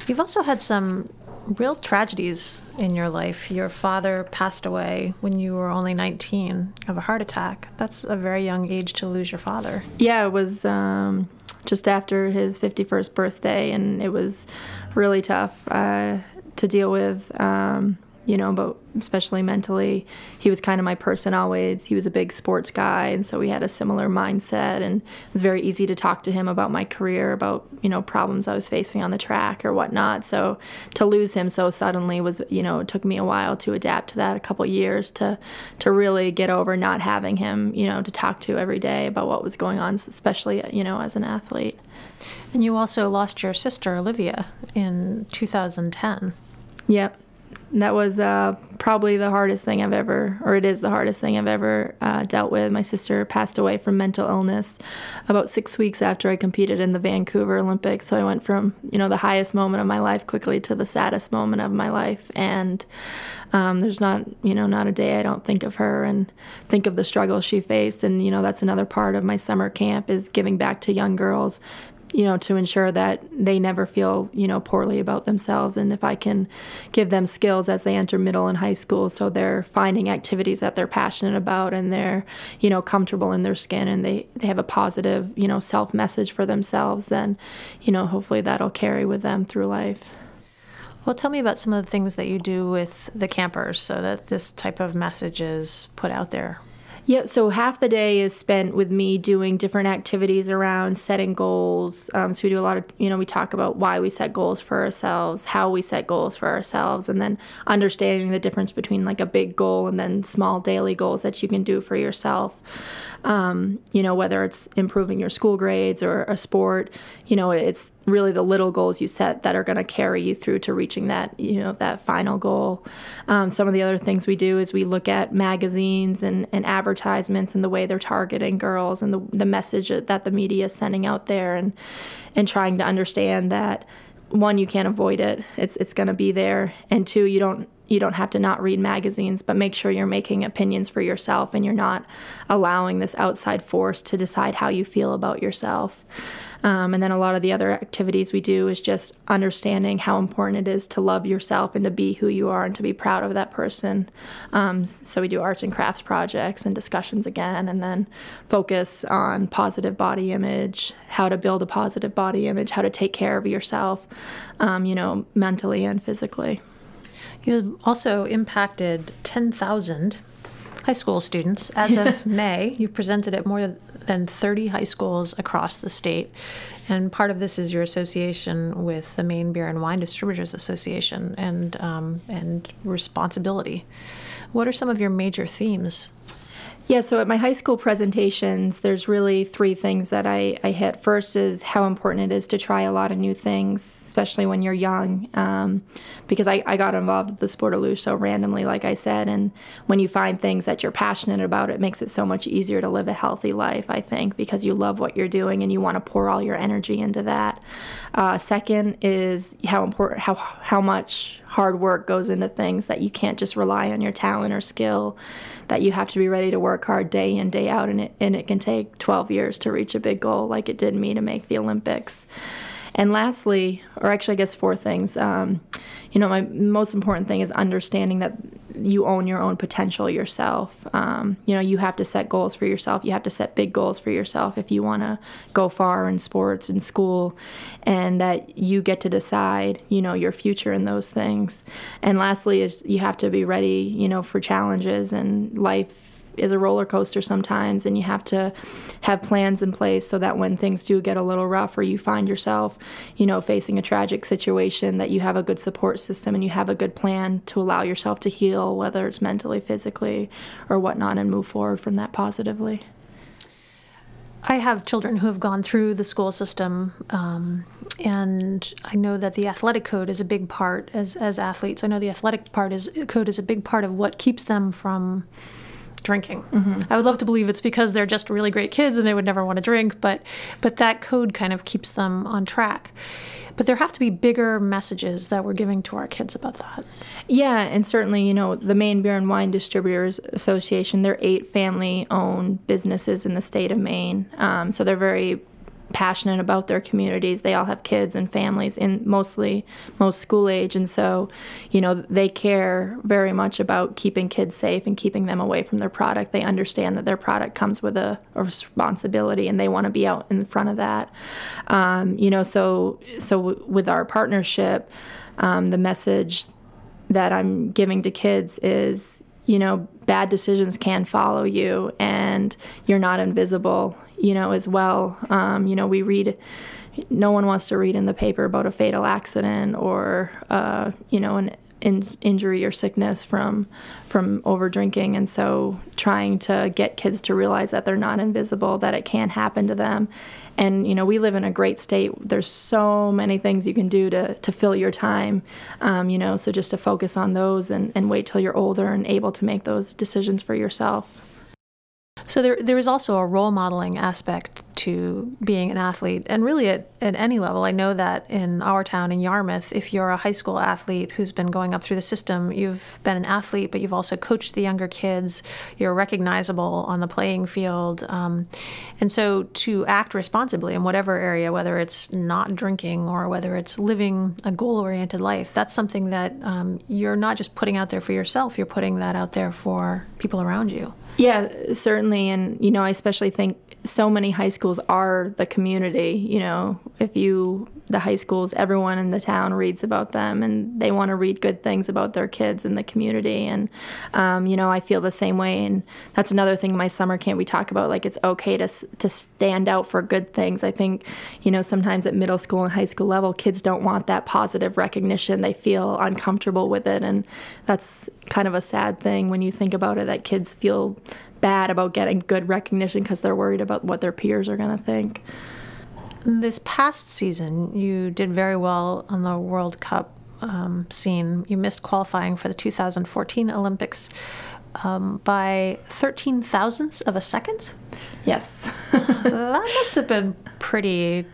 You've also had some real tragedies in your life. Your father passed away when you were only 19 of a heart attack. That's a very young age to lose your father. Yeah, it was um, just after his 51st birthday, and it was really tough uh, to deal with. Um, you know, but especially mentally, he was kind of my person always. He was a big sports guy, and so we had a similar mindset, and it was very easy to talk to him about my career, about you know problems I was facing on the track or whatnot. So to lose him so suddenly was, you know, it took me a while to adapt to that, a couple years to to really get over not having him, you know, to talk to every day about what was going on, especially you know as an athlete. And you also lost your sister Olivia in 2010. Yep that was uh, probably the hardest thing I've ever, or it is the hardest thing I've ever uh, dealt with. My sister passed away from mental illness about six weeks after I competed in the Vancouver Olympics. So I went from, you know, the highest moment of my life quickly to the saddest moment of my life. And um, there's not, you know, not a day I don't think of her and think of the struggles she faced. And, you know, that's another part of my summer camp is giving back to young girls, you know, to ensure that they never feel, you know, poorly about themselves. And if I can give them skills as they enter middle and high school so they're finding activities that they're passionate about and they're, you know, comfortable in their skin and they, they have a positive, you know, self message for themselves, then, you know, hopefully that'll carry with them through life. Well, tell me about some of the things that you do with the campers so that this type of message is put out there. Yeah, so half the day is spent with me doing different activities around setting goals. Um, so we do a lot of, you know, we talk about why we set goals for ourselves, how we set goals for ourselves, and then understanding the difference between like a big goal and then small daily goals that you can do for yourself. Um, you know, whether it's improving your school grades or a sport, you know, it's really the little goals you set that are going to carry you through to reaching that, you know, that final goal. Um, some of the other things we do is we look at magazines and, and advertisements and the way they're targeting girls and the, the message that the media is sending out there and, and trying to understand that one you can't avoid it it's it's going to be there and two you don't you don't have to not read magazines, but make sure you're making opinions for yourself and you're not allowing this outside force to decide how you feel about yourself. Um, and then a lot of the other activities we do is just understanding how important it is to love yourself and to be who you are and to be proud of that person. Um, so we do arts and crafts projects and discussions again, and then focus on positive body image, how to build a positive body image, how to take care of yourself, um, you know, mentally and physically. You also impacted 10,000 high school students as of *laughs* May. You've presented at more than 30 high schools across the state. And part of this is your association with the Maine Beer and Wine Distributors Association and, um, and responsibility. What are some of your major themes yeah, so at my high school presentations, there's really three things that I, I hit. First is how important it is to try a lot of new things, especially when you're young, um, because I, I got involved with the sport of luge so randomly, like I said. And when you find things that you're passionate about, it makes it so much easier to live a healthy life, I think, because you love what you're doing and you want to pour all your energy into that. Uh, second is how important, how, how much hard work goes into things that you can't just rely on your talent or skill that you have to be ready to work hard day in day out and it and it can take 12 years to reach a big goal like it did me to make the olympics and lastly, or actually, I guess four things. Um, you know, my most important thing is understanding that you own your own potential yourself. Um, you know, you have to set goals for yourself. You have to set big goals for yourself if you want to go far in sports and school, and that you get to decide, you know, your future in those things. And lastly, is you have to be ready, you know, for challenges and life is a roller coaster sometimes, and you have to have plans in place so that when things do get a little rough or you find yourself, you know, facing a tragic situation, that you have a good support system and you have a good plan to allow yourself to heal, whether it's mentally, physically, or whatnot, and move forward from that positively. I have children who have gone through the school system, um, and I know that the athletic code is a big part as as athletes. I know the athletic part is code is a big part of what keeps them from drinking. Mm-hmm. I would love to believe it's because they're just really great kids and they would never want to drink, but but that code kind of keeps them on track. But there have to be bigger messages that we're giving to our kids about that. Yeah, and certainly, you know, the Maine Beer and Wine Distributors Association, they're eight family owned businesses in the state of Maine. Um, so they're very passionate about their communities. They all have kids and families, in mostly most school age, and so, you know, they care very much about keeping kids safe and keeping them away from their product. They understand that their product comes with a, a responsibility, and they want to be out in front of that. Um, you know, so so w- with our partnership, um, the message that I'm giving to kids is, you know, bad decisions can follow you, and you're not invisible you know, as well. Um, you know, we read, no one wants to read in the paper about a fatal accident or, uh, you know, an in, injury or sickness from from over drinking and so trying to get kids to realize that they're not invisible that it can happen to them. And you know we live in a great state. There's so many things you can do to, to fill your time um, you know so just to focus on those and, and wait till you're older and able to make those decisions for yourself so there, there is also a role modeling aspect to being an athlete, and really at, at any level. I know that in our town, in Yarmouth, if you're a high school athlete who's been going up through the system, you've been an athlete, but you've also coached the younger kids. You're recognizable on the playing field, um, and so to act responsibly in whatever area, whether it's not drinking or whether it's living a goal-oriented life, that's something that um, you're not just putting out there for yourself. You're putting that out there for people around you. Yeah, certainly. And, you know, I especially think so many high schools are the community. You know, if you, the high schools, everyone in the town reads about them and they want to read good things about their kids in the community. And, um, you know, I feel the same way. And that's another thing in my summer camp we talk about like it's okay to, to stand out for good things. I think, you know, sometimes at middle school and high school level, kids don't want that positive recognition. They feel uncomfortable with it. And that's kind of a sad thing when you think about it that kids feel bad about getting good recognition because they're worried about what their peers are going to think. This past season, you did very well on the World Cup um, scene. You missed qualifying for the 2014 Olympics um, by 13 thousandths of a second. Yes. *laughs* that must have been pretty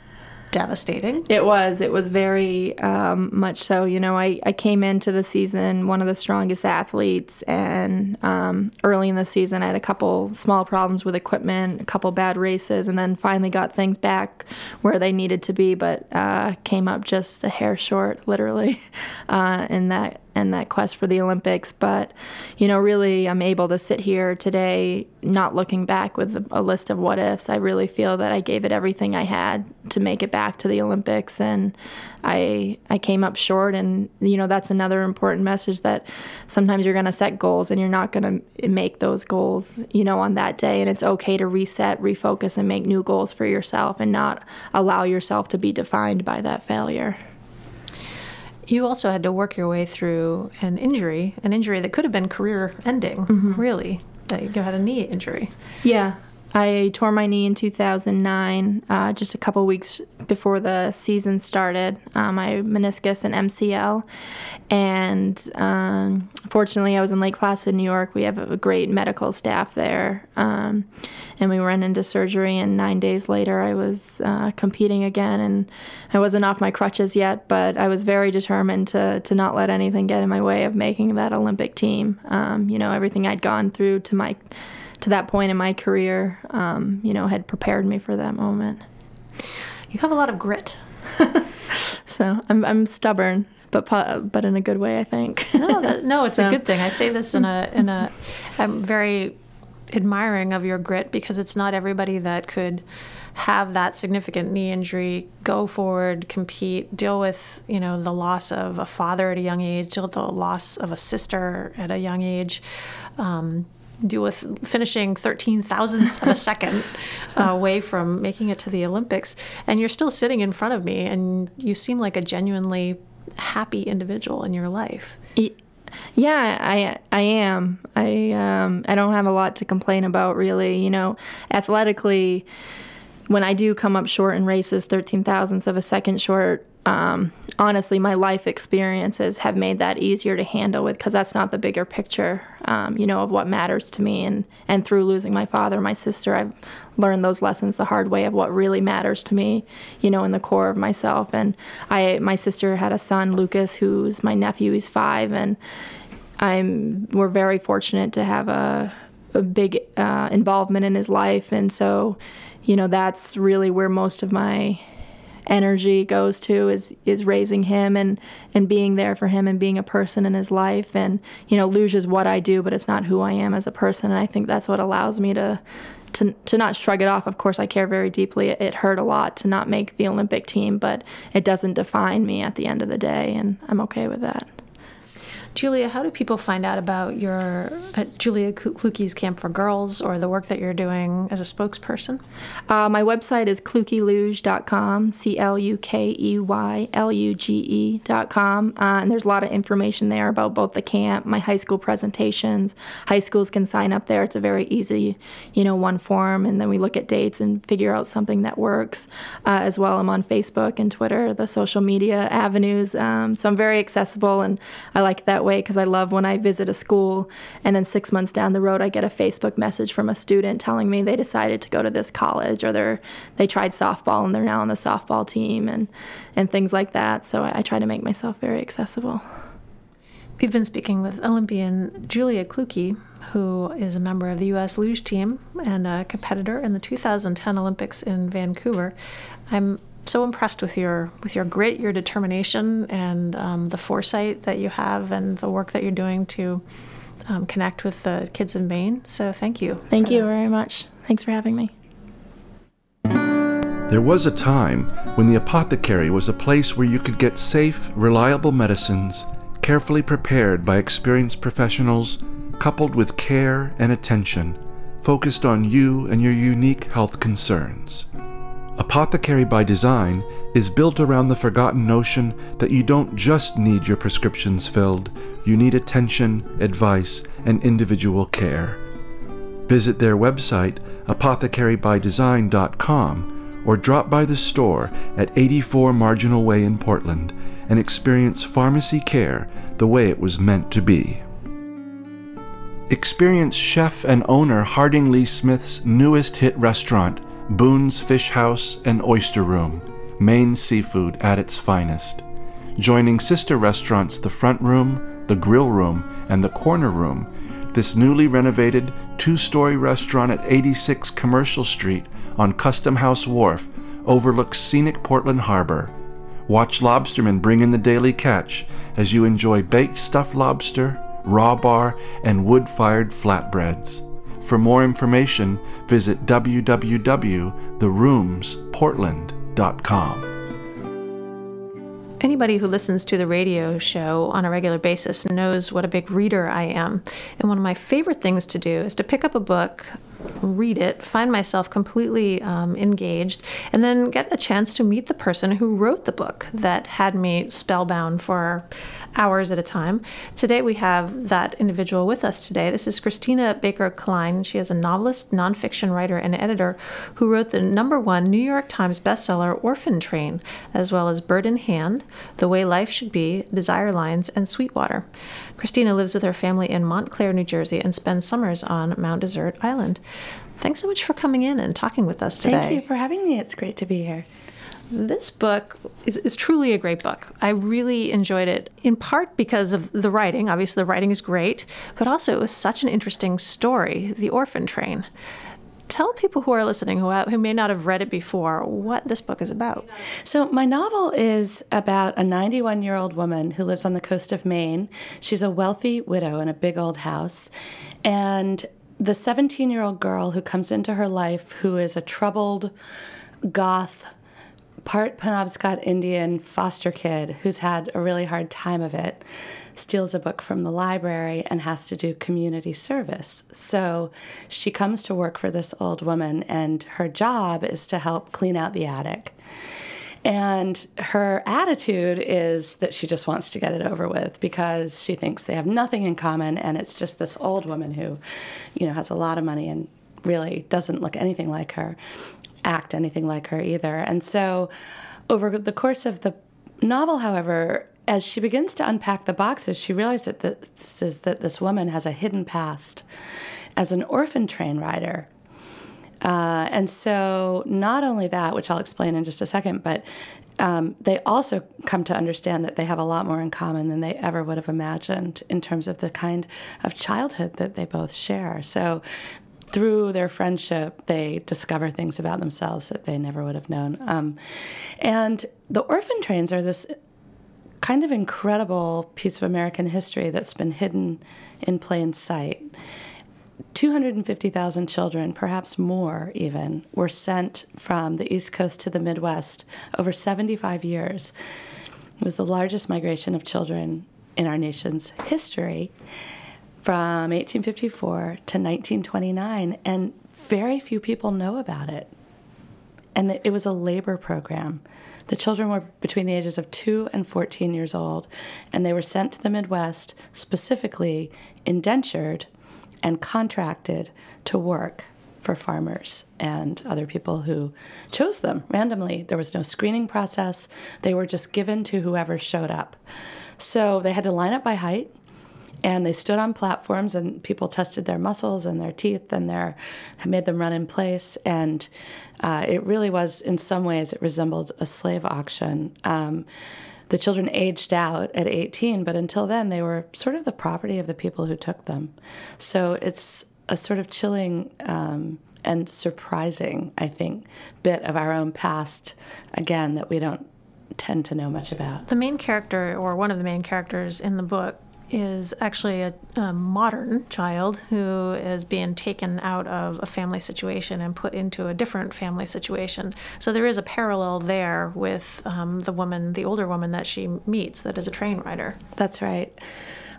devastating. It was. It was very um, much so. You know, I, I came into the season one of the strongest athletes, and um, early in the season, I had a couple small problems with equipment, a couple bad races, and then finally got things back where they needed to be, but uh, came up just a hair short, literally, *laughs* uh, in that and that quest for the Olympics. But, you know, really, I'm able to sit here today not looking back with a list of what ifs. I really feel that I gave it everything I had to make it back to the Olympics, and I I came up short. And you know, that's another important message that sometimes you're going to set goals and you're not going to make those goals, you know, on that day. And it's okay to reset, refocus, and make new goals for yourself, and not allow yourself to be defined by that failure. You also had to work your way through an injury, an injury that could have been career ending, mm-hmm. really. That you had a knee injury. Yeah, I tore my knee in 2009, uh, just a couple weeks before the season started. Um, my meniscus and MCL, and um, fortunately, I was in Lake Placid, New York. We have a great medical staff there, um, and we went into surgery. And nine days later, I was uh, competing again, and I wasn't off my crutches yet, but I was very determined to to not let anything get in my way of making that Olympic team. Um, you know, everything I'd gone through to my to that point in my career, um, you know, had prepared me for that moment. You have a lot of grit. *laughs* so I'm, I'm stubborn, but but in a good way, I think. no, that, no, it's *laughs* so. a good thing. I say this in a in a. I'm very admiring of your grit because it's not everybody that could have that significant knee injury, go forward, compete, deal with you know the loss of a father at a young age, deal with the loss of a sister at a young age. Um, deal with finishing 13 thousandths of a second *laughs* uh, away from making it to the Olympics. And you're still sitting in front of me, and you seem like a genuinely happy individual in your life. Yeah, I I am. I um I don't have a lot to complain about really. You know, athletically, when I do come up short in races, thirteen thousandths of a second short, um, honestly, my life experiences have made that easier to handle with because that's not the bigger picture, um, you know, of what matters to me. And, and through losing my father, my sister, I've learned those lessons the hard way of what really matters to me, you know, in the core of myself. And I, my sister had a son, Lucas, who's my nephew. He's five, and I'm we're very fortunate to have a, a big uh, involvement in his life, and so, you know, that's really where most of my energy goes to is is raising him and and being there for him and being a person in his life and you know luge is what I do but it's not who I am as a person and I think that's what allows me to to, to not shrug it off. Of course, I care very deeply. It, it hurt a lot to not make the Olympic team, but it doesn't define me at the end of the day, and I'm okay with that. Julia, how do people find out about your at Julia Clukey's Camp for Girls or the work that you're doing as a spokesperson? Uh, my website is clukeyluge.com, C L U K E Y L U G E.com. Uh, and there's a lot of information there about both the camp, my high school presentations. High schools can sign up there. It's a very easy, you know, one form. And then we look at dates and figure out something that works uh, as well. I'm on Facebook and Twitter, the social media avenues. Um, so I'm very accessible and I like that that way because I love when I visit a school and then six months down the road I get a Facebook message from a student telling me they decided to go to this college or they're they tried softball and they're now on the softball team and and things like that. So I, I try to make myself very accessible. We've been speaking with Olympian Julia Clukey, who is a member of the U.S. luge team and a competitor in the 2010 Olympics in Vancouver. I'm so impressed with your with your grit, your determination, and um, the foresight that you have, and the work that you're doing to um, connect with the kids in Maine. So thank you. Thank you that. very much. Thanks for having me. There was a time when the apothecary was a place where you could get safe, reliable medicines, carefully prepared by experienced professionals, coupled with care and attention, focused on you and your unique health concerns. Apothecary by Design is built around the forgotten notion that you don't just need your prescriptions filled, you need attention, advice, and individual care. Visit their website, apothecarybydesign.com, or drop by the store at 84 Marginal Way in Portland and experience pharmacy care the way it was meant to be. Experience chef and owner Harding Lee Smith's newest hit restaurant, Boone's Fish House and Oyster Room, Maine seafood at its finest. Joining sister restaurants The Front Room, The Grill Room, and The Corner Room, this newly renovated two story restaurant at 86 Commercial Street on Custom House Wharf overlooks scenic Portland Harbor. Watch lobstermen bring in the daily catch as you enjoy baked stuffed lobster, raw bar, and wood fired flatbreads. For more information, visit www.theroomsportland.com. Anybody who listens to the radio show on a regular basis knows what a big reader I am. And one of my favorite things to do is to pick up a book, read it, find myself completely um, engaged, and then get a chance to meet the person who wrote the book that had me spellbound for hours at a time. Today we have that individual with us today. This is Christina Baker Kline. She is a novelist, nonfiction writer, and editor who wrote the number one New York Times bestseller Orphan Train, as well as Bird in Hand, The Way Life Should Be, Desire Lines, and Sweetwater. Christina lives with her family in Montclair, New Jersey, and spends summers on Mount Desert Island. Thanks so much for coming in and talking with us today. Thank you for having me. It's great to be here. This book is, is truly a great book. I really enjoyed it, in part because of the writing. Obviously, the writing is great, but also it was such an interesting story The Orphan Train. Tell people who are listening who, who may not have read it before what this book is about. So, my novel is about a 91 year old woman who lives on the coast of Maine. She's a wealthy widow in a big old house. And the 17 year old girl who comes into her life, who is a troubled goth part Penobscot Indian foster kid who's had a really hard time of it steals a book from the library and has to do community service. So she comes to work for this old woman, and her job is to help clean out the attic. And her attitude is that she just wants to get it over with because she thinks they have nothing in common, and it's just this old woman who, you know, has a lot of money and really doesn't look anything like her act anything like her either. And so, over the course of the novel, however, as she begins to unpack the boxes, she realizes that this is that this woman has a hidden past as an orphan train rider. Uh, and so, not only that, which I'll explain in just a second, but um, they also come to understand that they have a lot more in common than they ever would have imagined in terms of the kind of childhood that they both share. So, through their friendship, they discover things about themselves that they never would have known. Um, and the orphan trains are this kind of incredible piece of American history that's been hidden in plain sight. 250,000 children, perhaps more even, were sent from the East Coast to the Midwest over 75 years. It was the largest migration of children in our nation's history from 1854 to 1929, and very few people know about it. And it was a labor program. The children were between the ages of 2 and 14 years old, and they were sent to the Midwest, specifically indentured and contracted to work for farmers and other people who chose them randomly. There was no screening process, they were just given to whoever showed up. So they had to line up by height and they stood on platforms and people tested their muscles and their teeth and their made them run in place. And uh, it really was in some ways it resembled a slave auction. Um, the children aged out at 18 but until then they were sort of the property of the people who took them. So it's a sort of chilling um, and surprising i think bit of our own past again that we don't tend to know much about. The main character or one of the main characters in the book is actually a, a, modern child who is being taken out of a family situation and put into a different family situation. So there is a parallel there with um, the woman, the older woman that she meets that is a train rider. That's right.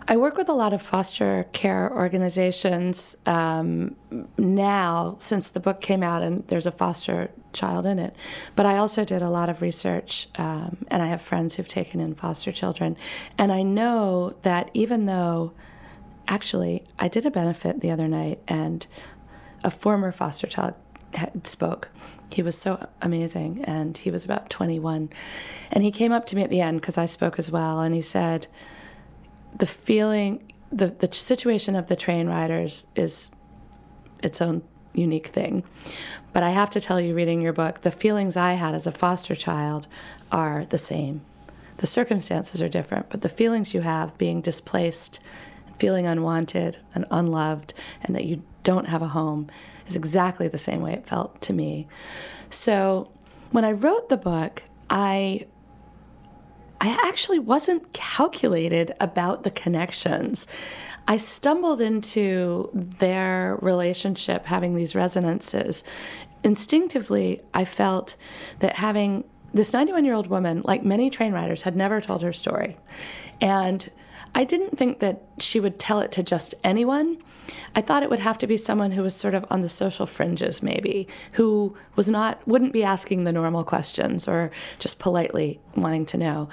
I work with a lot of foster care organizations um, now since the book came out and there's a foster child in it. But I also did a lot of research, um, and I have friends who've taken in foster children. And I know that even though, actually, I did a benefit the other night, and a former foster child spoke. He was so amazing, and he was about 21. And he came up to me at the end because I spoke as well, and he said, The feeling, the, the situation of the train riders is its own unique thing. But I have to tell you, reading your book, the feelings I had as a foster child are the same. The circumstances are different, but the feelings you have being displaced, feeling unwanted and unloved, and that you don't have a home is exactly the same way it felt to me. So when I wrote the book, I I actually wasn't calculated about the connections. I stumbled into their relationship having these resonances. Instinctively, I felt that having this 91 year old woman, like many train riders, had never told her story. And I didn't think that she would tell it to just anyone. I thought it would have to be someone who was sort of on the social fringes, maybe, who was not, wouldn't be asking the normal questions or just politely wanting to know,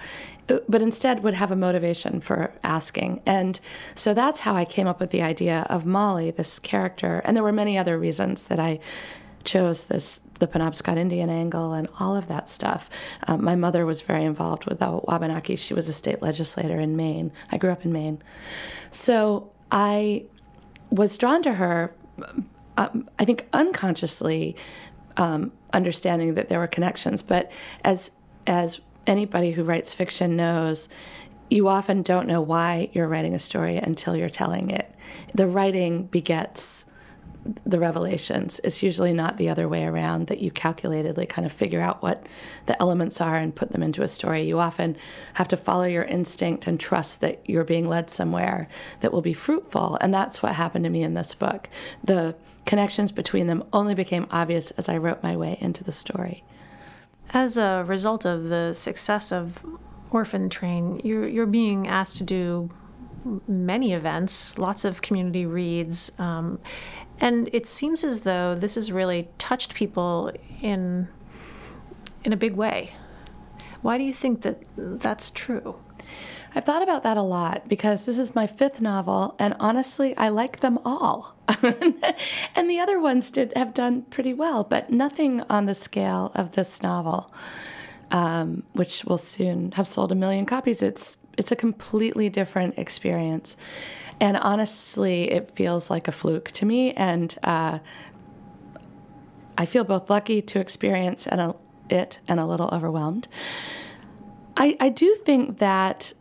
uh, but instead would have a motivation for asking. And so that's how I came up with the idea of Molly, this character. And there were many other reasons that I chose this the Penobscot Indian angle and all of that stuff. Um, my mother was very involved with the Wabanaki. She was a state legislator in Maine. I grew up in Maine. So I was drawn to her, um, I think unconsciously um, understanding that there were connections. But as, as anybody who writes fiction knows, you often don't know why you're writing a story until you're telling it. The writing begets the revelations. It's usually not the other way around that you calculatedly kind of figure out what the elements are and put them into a story. You often have to follow your instinct and trust that you're being led somewhere that will be fruitful. And that's what happened to me in this book. The connections between them only became obvious as I wrote my way into the story. As a result of the success of Orphan Train, you're, you're being asked to do many events, lots of community reads. Um, and it seems as though this has really touched people in in a big way. Why do you think that that's true? I've thought about that a lot because this is my fifth novel, and honestly, I like them all. *laughs* and the other ones did have done pretty well, but nothing on the scale of this novel, um, which will soon have sold a million copies. It's it's a completely different experience. And honestly, it feels like a fluke to me. And uh, I feel both lucky to experience and a, it and a little overwhelmed. I, I do think that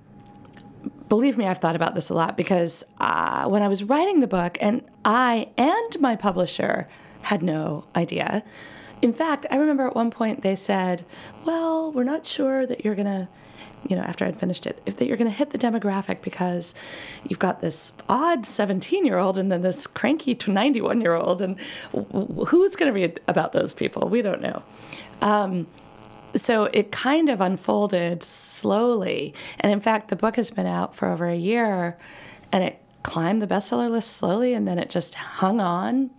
believe me, I've thought about this a lot because uh, when I was writing the book, and I and my publisher had no idea. In fact, I remember at one point they said, Well, we're not sure that you're going to you know, after I'd finished it, if that you're going to hit the demographic because you've got this odd 17 year old and then this cranky 91 year old, and who's going to read about those people? We don't know. Um, so it kind of unfolded slowly. And in fact, the book has been out for over a year and it climbed the bestseller list slowly and then it just hung on.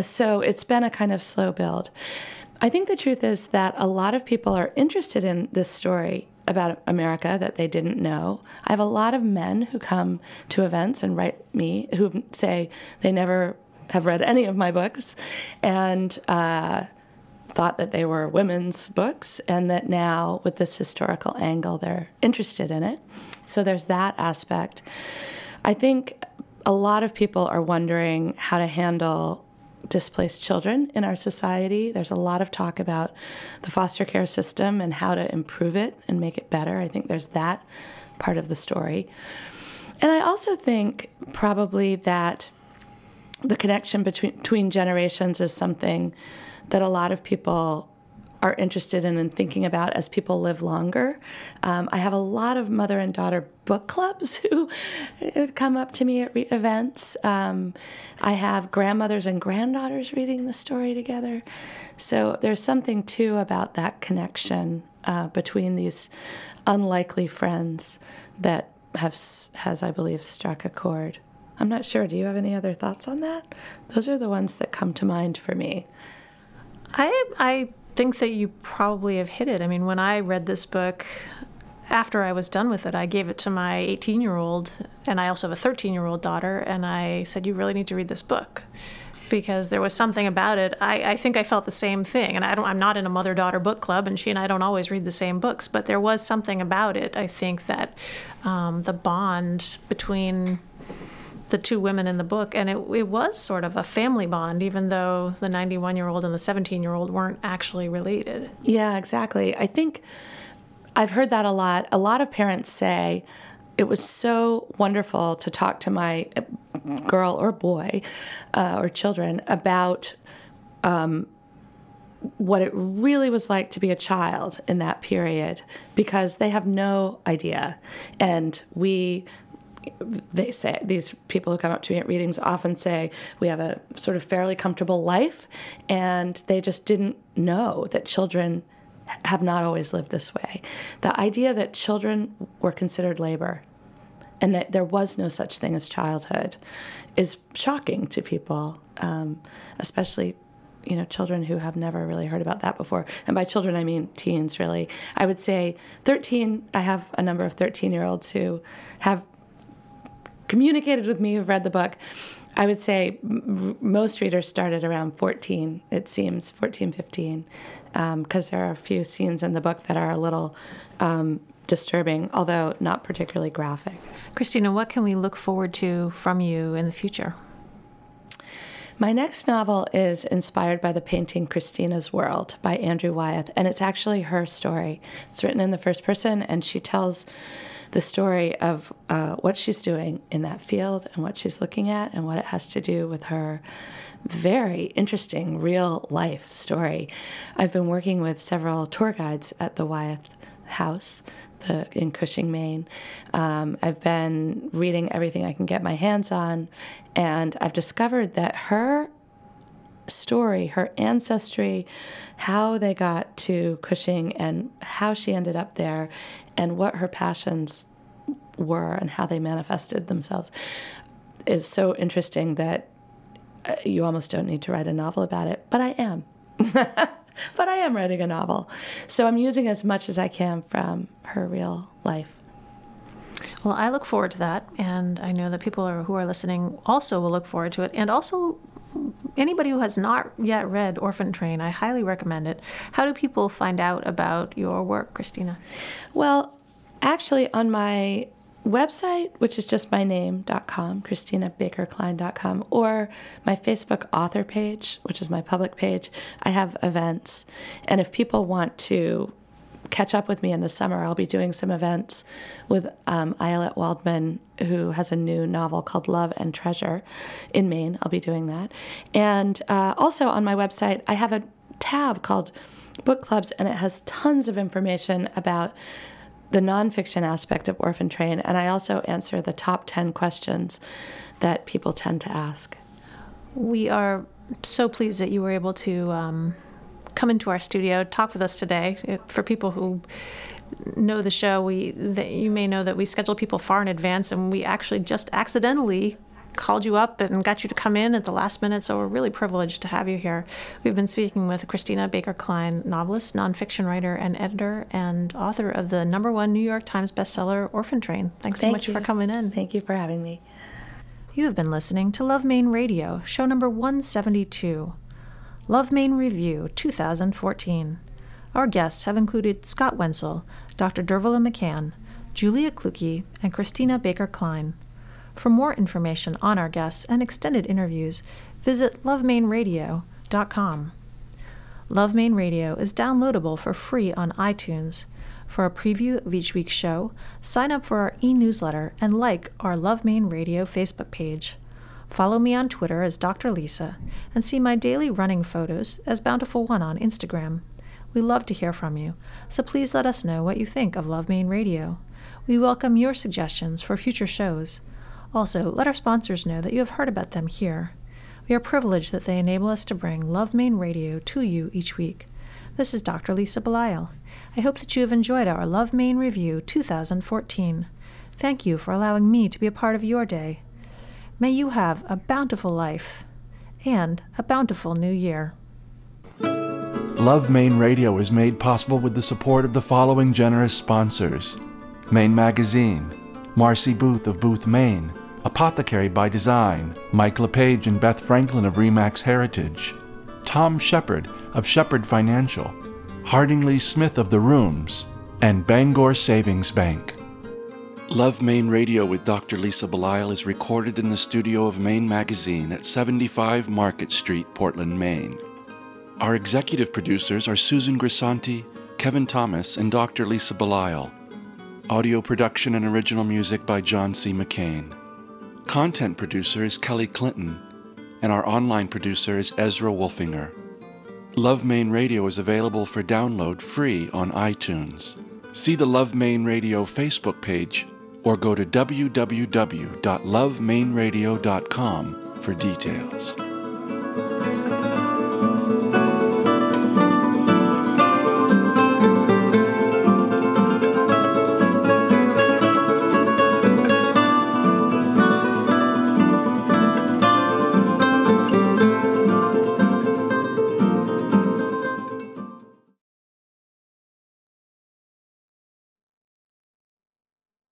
So it's been a kind of slow build. I think the truth is that a lot of people are interested in this story about America that they didn't know. I have a lot of men who come to events and write me who say they never have read any of my books and uh, thought that they were women's books, and that now with this historical angle, they're interested in it. So there's that aspect. I think a lot of people are wondering how to handle displaced children in our society. There's a lot of talk about the foster care system and how to improve it and make it better. I think there's that part of the story. And I also think probably that the connection between, between generations is something that a lot of people are interested in and thinking about as people live longer. Um, I have a lot of mother and daughter book clubs *laughs* who come up to me at re- events. Um, I have grandmothers and granddaughters reading the story together. So there's something too about that connection uh, between these unlikely friends that have, has, I believe, struck a chord. I'm not sure. Do you have any other thoughts on that? Those are the ones that come to mind for me. I I think that you probably have hit it. I mean, when I read this book, after I was done with it, I gave it to my 18 year old, and I also have a 13 year old daughter, and I said, You really need to read this book. Because there was something about it. I, I think I felt the same thing. And I don't, I'm not in a mother daughter book club, and she and I don't always read the same books, but there was something about it, I think, that um, the bond between the two women in the book, and it, it was sort of a family bond, even though the 91 year old and the 17 year old weren't actually related. Yeah, exactly. I think I've heard that a lot. A lot of parents say, it was so wonderful to talk to my girl or boy uh, or children about um, what it really was like to be a child in that period because they have no idea. And we they say these people who come up to me at readings often say we have a sort of fairly comfortable life and they just didn't know that children have not always lived this way. The idea that children were considered labor and that there was no such thing as childhood is shocking to people um, especially you know children who have never really heard about that before. And by children i mean teens really. I would say 13 i have a number of 13 year olds who have communicated with me who've read the book. I would say m- most readers started around 14 it seems 14 15 because um, there are a few scenes in the book that are a little um, disturbing although not particularly graphic. Christina what can we look forward to from you in the future? My next novel is inspired by the painting Christina's World by Andrew Wyeth, and it's actually her story. It's written in the first person, and she tells the story of uh, what she's doing in that field and what she's looking at and what it has to do with her very interesting real life story. I've been working with several tour guides at the Wyeth House the, in Cushing, Maine. Um, I've been reading everything I can get my hands on, and I've discovered that her story, her ancestry, how they got to Cushing, and how she ended up there, and what her passions were, and how they manifested themselves, is so interesting that uh, you almost don't need to write a novel about it. But I am. *laughs* but I am writing a novel. So I'm using as much as I can from her real life. Well, I look forward to that, and I know that people are, who are listening also will look forward to it. And also, anybody who has not yet read Orphan Train, I highly recommend it. How do people find out about your work, Christina? Well, actually, on my website, which is just my name.com, ChristinaBakerKline.com, or my Facebook author page, which is my public page, I have events. And if people want to catch up with me in the summer, I'll be doing some events with um, Ayelet Waldman, who has a new novel called Love and Treasure in Maine. I'll be doing that. And uh, also on my website, I have a tab called Book Clubs, and it has tons of information about the nonfiction aspect of Orphan Train, and I also answer the top 10 questions that people tend to ask. We are so pleased that you were able to um, come into our studio, talk with us today. For people who know the show, we that you may know that we schedule people far in advance, and we actually just accidentally called you up and got you to come in at the last minute, so we're really privileged to have you here. We've been speaking with Christina Baker Kline, novelist, nonfiction writer, and editor, and author of the number one New York Times bestseller, Orphan Train. Thanks Thank so much you. for coming in. Thank you for having me. You have been listening to Love Maine Radio, show number 172, Love Maine Review 2014. Our guests have included Scott Wenzel, Dr. Dervilla McCann, Julia Clukey, and Christina Baker Kline. For more information on our guests and extended interviews, visit lovemaineradio.com. Love Maine Radio is downloadable for free on iTunes. For a preview of each week's show, sign up for our e newsletter and like our Love Maine Radio Facebook page. Follow me on Twitter as Dr. Lisa and see my daily running photos as Bountiful One on Instagram. We love to hear from you, so please let us know what you think of Love Maine Radio. We welcome your suggestions for future shows. Also, let our sponsors know that you have heard about them here. We are privileged that they enable us to bring Love Maine Radio to you each week. This is Dr. Lisa Belisle. I hope that you have enjoyed our Love Maine Review 2014. Thank you for allowing me to be a part of your day. May you have a bountiful life and a bountiful new year. Love Maine Radio is made possible with the support of the following generous sponsors Maine Magazine, Marcy Booth of Booth, Maine, Apothecary by Design, Mike LePage and Beth Franklin of Remax Heritage, Tom Shepard of Shepard Financial, Harding Lee Smith of The Rooms, and Bangor Savings Bank. Love Maine Radio with Dr. Lisa Belisle is recorded in the studio of Maine Magazine at 75 Market Street, Portland, Maine. Our executive producers are Susan Grisanti, Kevin Thomas, and Dr. Lisa Belisle. Audio production and original music by John C. McCain. Content producer is Kelly Clinton, and our online producer is Ezra Wolfinger. Love Maine Radio is available for download free on iTunes. See the Love Maine Radio Facebook page or go to www.lovemaineradio.com for details.